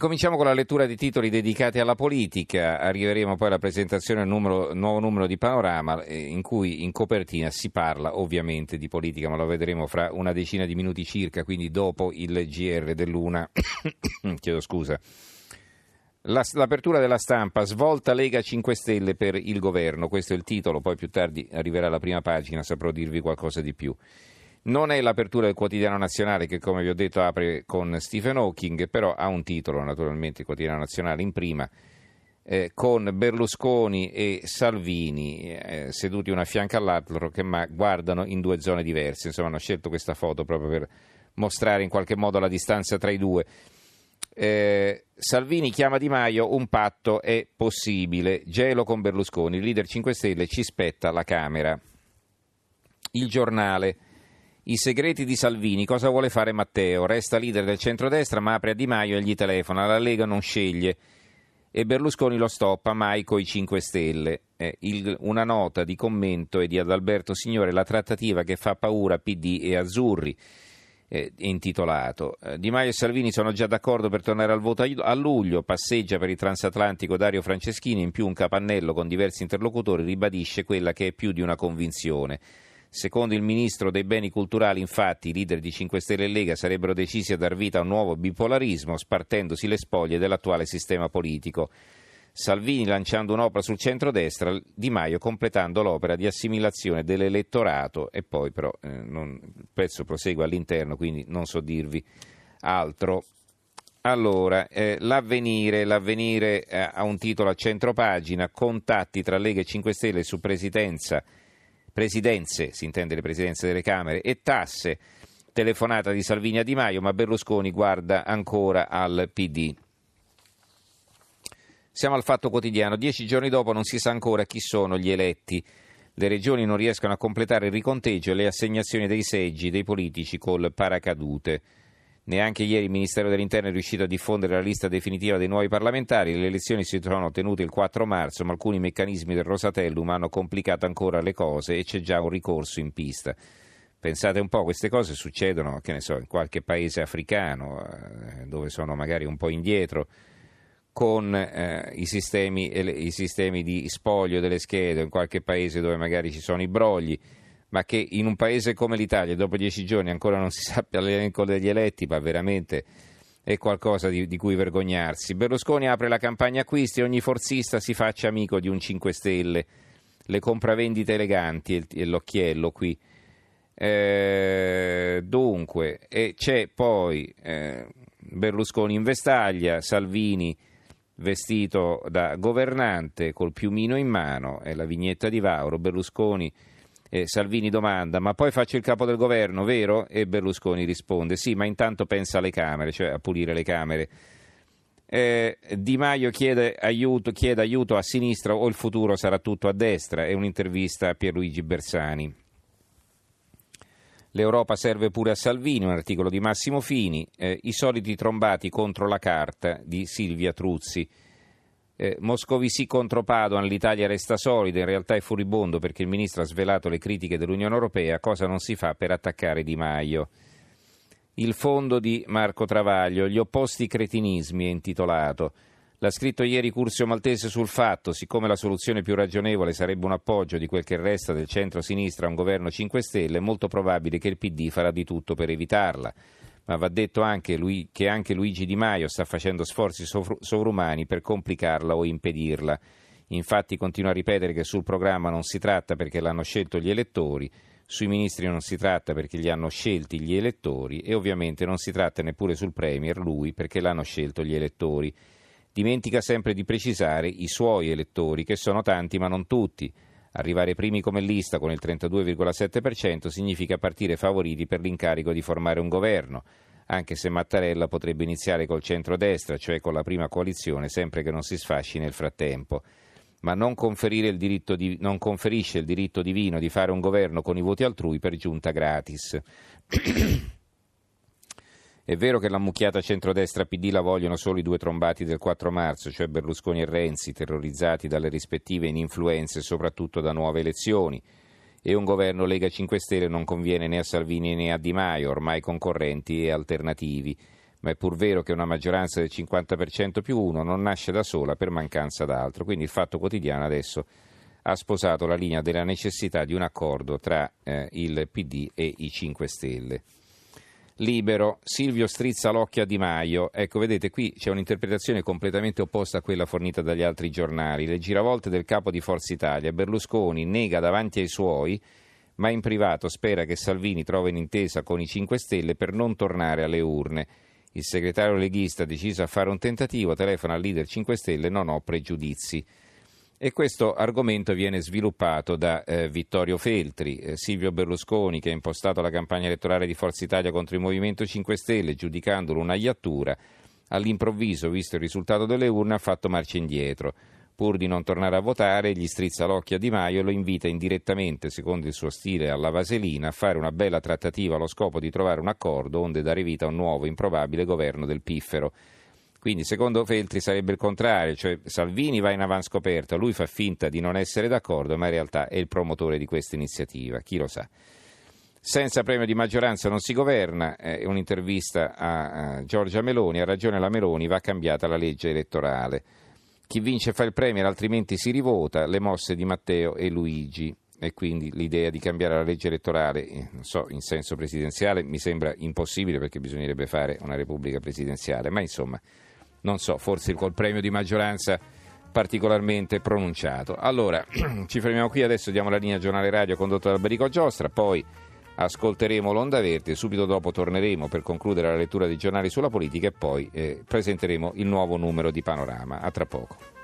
Cominciamo con la lettura di titoli dedicati alla politica, arriveremo poi alla presentazione del nuovo numero di Panorama eh, in cui in copertina si parla ovviamente di politica, ma lo vedremo fra una decina di minuti circa, quindi dopo il GR dell'una. Chiedo scusa. La, l'apertura della stampa, svolta Lega 5 Stelle per il governo, questo è il titolo, poi più tardi arriverà la prima pagina, saprò dirvi qualcosa di più. Non è l'apertura del quotidiano nazionale che, come vi ho detto, apre con Stephen Hawking, però ha un titolo, naturalmente, il quotidiano nazionale in prima, eh, con Berlusconi e Salvini eh, seduti uno a fianco all'altro che ma- guardano in due zone diverse. Insomma, hanno scelto questa foto proprio per mostrare in qualche modo la distanza tra i due. Eh, Salvini chiama Di Maio, un patto è possibile, gelo con Berlusconi, il leader 5 Stelle ci spetta la Camera. Il giornale. I segreti di Salvini, cosa vuole fare Matteo? Resta leader del centrodestra ma apre a Di Maio e gli telefona, la Lega non sceglie e Berlusconi lo stoppa mai coi 5 Stelle. Eh, il, una nota di commento è di Adalberto Signore, la trattativa che fa paura PD e Azzurri, eh, intitolato. Eh, di Maio e Salvini sono già d'accordo per tornare al voto a luglio, passeggia per il transatlantico Dario Franceschini, in più un capannello con diversi interlocutori ribadisce quella che è più di una convinzione. Secondo il ministro dei beni culturali, infatti, i leader di 5 Stelle e Lega sarebbero decisi a dar vita a un nuovo bipolarismo, spartendosi le spoglie dell'attuale sistema politico. Salvini lanciando un'opera sul centro-destra, Di Maio completando l'opera di assimilazione dell'elettorato e poi però eh, non, il pezzo prosegue all'interno, quindi non so dirvi altro. Allora, eh, l'avvenire, l'avvenire eh, ha un titolo a centropagina, contatti tra Lega e 5 Stelle su presidenza presidenze, si intende le presidenze delle Camere, e tasse. Telefonata di Salvini a Di Maio, ma Berlusconi guarda ancora al PD. Siamo al fatto quotidiano. Dieci giorni dopo non si sa ancora chi sono gli eletti. Le regioni non riescono a completare il riconteggio e le assegnazioni dei seggi dei politici col paracadute. Neanche ieri il Ministero dell'Interno è riuscito a diffondere la lista definitiva dei nuovi parlamentari. Le elezioni si trovano tenute il 4 marzo, ma alcuni meccanismi del Rosatellum hanno complicato ancora le cose e c'è già un ricorso in pista. Pensate un po', queste cose succedono, che ne so, in qualche paese africano, eh, dove sono magari un po' indietro, con eh, i, sistemi, i sistemi di spoglio delle schede, in qualche paese dove magari ci sono i brogli ma che in un paese come l'Italia dopo dieci giorni ancora non si sappia l'elenco degli eletti, ma veramente è qualcosa di, di, cui vergognarsi. Berlusconi apre la campagna acquisti e ogni forzista si faccia amico di un 5 Stelle. Le compravendite eleganti e, l'occhiello qui. Eh, dunque, e c'è poi eh, Berlusconi in vestaglia, Salvini vestito da governante col piumino in mano, è la vignetta di Vauro, Berlusconi eh, Salvini domanda, ma poi faccio il capo del governo, vero? E Berlusconi risponde, sì, ma intanto pensa alle Camere, cioè a pulire le Camere. Eh, di Maio chiede aiuto, chiede aiuto a sinistra o il futuro sarà tutto a destra, è un'intervista a Pierluigi Bersani. L'Europa serve pure a Salvini, un articolo di Massimo Fini, eh, i soliti trombati contro la carta di Silvia Truzzi. Eh, Moscovici contro Padoan, l'Italia resta solida, in realtà è furibondo perché il ministro ha svelato le critiche dell'Unione Europea, cosa non si fa per attaccare Di Maio. Il fondo di Marco Travaglio, gli opposti cretinismi è intitolato. L'ha scritto ieri Curzio Maltese sul fatto, siccome la soluzione più ragionevole sarebbe un appoggio di quel che resta del centro-sinistra a un governo 5 Stelle, è molto probabile che il PD farà di tutto per evitarla ma va detto anche lui, che anche Luigi Di Maio sta facendo sforzi sovrumani per complicarla o impedirla. Infatti continua a ripetere che sul programma non si tratta perché l'hanno scelto gli elettori, sui ministri non si tratta perché li hanno scelti gli elettori e ovviamente non si tratta neppure sul Premier, lui, perché l'hanno scelto gli elettori. Dimentica sempre di precisare i suoi elettori, che sono tanti ma non tutti. Arrivare primi come lista con il 32,7% significa partire favoriti per l'incarico di formare un governo, anche se Mattarella potrebbe iniziare col centro-destra, cioè con la prima coalizione, sempre che non si sfasci nel frattempo. Ma non, il di, non conferisce il diritto divino di fare un governo con i voti altrui per giunta gratis. È vero che la mucchiata centrodestra PD la vogliono solo i due trombati del 4 marzo, cioè Berlusconi e Renzi, terrorizzati dalle rispettive ininfluenze, soprattutto da nuove elezioni. E un governo Lega 5 Stelle non conviene né a Salvini né a Di Maio, ormai concorrenti e alternativi. ma è pur vero che una maggioranza del 50% più uno non nasce da sola per mancanza d'altro. Quindi il Fatto Quotidiano adesso ha sposato la linea della necessità di un accordo tra eh, il PD e i 5 Stelle. Libero, Silvio strizza l'occhio a Di Maio. Ecco, vedete, qui c'è un'interpretazione completamente opposta a quella fornita dagli altri giornali. Le giravolte del capo di Forza Italia, Berlusconi nega davanti ai suoi, ma in privato spera che Salvini trovi un'intesa con i 5 Stelle per non tornare alle urne. Il segretario leghista deciso a fare un tentativo, telefona al leader 5 Stelle, non ho pregiudizi. E questo argomento viene sviluppato da eh, Vittorio Feltri, eh, Silvio Berlusconi, che ha impostato la campagna elettorale di Forza Italia contro il Movimento 5 Stelle, giudicandolo una iattura. All'improvviso, visto il risultato delle urne, ha fatto marcia indietro. Pur di non tornare a votare, gli strizza l'occhio a Di Maio e lo invita indirettamente, secondo il suo stile alla vaselina, a fare una bella trattativa allo scopo di trovare un accordo onde dare vita a un nuovo improbabile governo del Piffero. Quindi secondo Feltri sarebbe il contrario, cioè Salvini va in avanscoperta, lui fa finta di non essere d'accordo, ma in realtà è il promotore di questa iniziativa, chi lo sa. Senza premio di maggioranza non si governa, è un'intervista a Giorgia Meloni, ha ragione la Meloni, va cambiata la legge elettorale. Chi vince fa il premier, altrimenti si rivota, le mosse di Matteo e Luigi. E quindi l'idea di cambiare la legge elettorale, eh, non so, in senso presidenziale mi sembra impossibile perché bisognerebbe fare una repubblica presidenziale, ma insomma non so, forse col premio di maggioranza particolarmente pronunciato. Allora, ci fermiamo qui, adesso diamo la linea giornale radio condotto da Berico Giostra, poi ascolteremo l'Onda Verde, subito dopo torneremo per concludere la lettura dei giornali sulla politica e poi eh, presenteremo il nuovo numero di Panorama. A tra poco.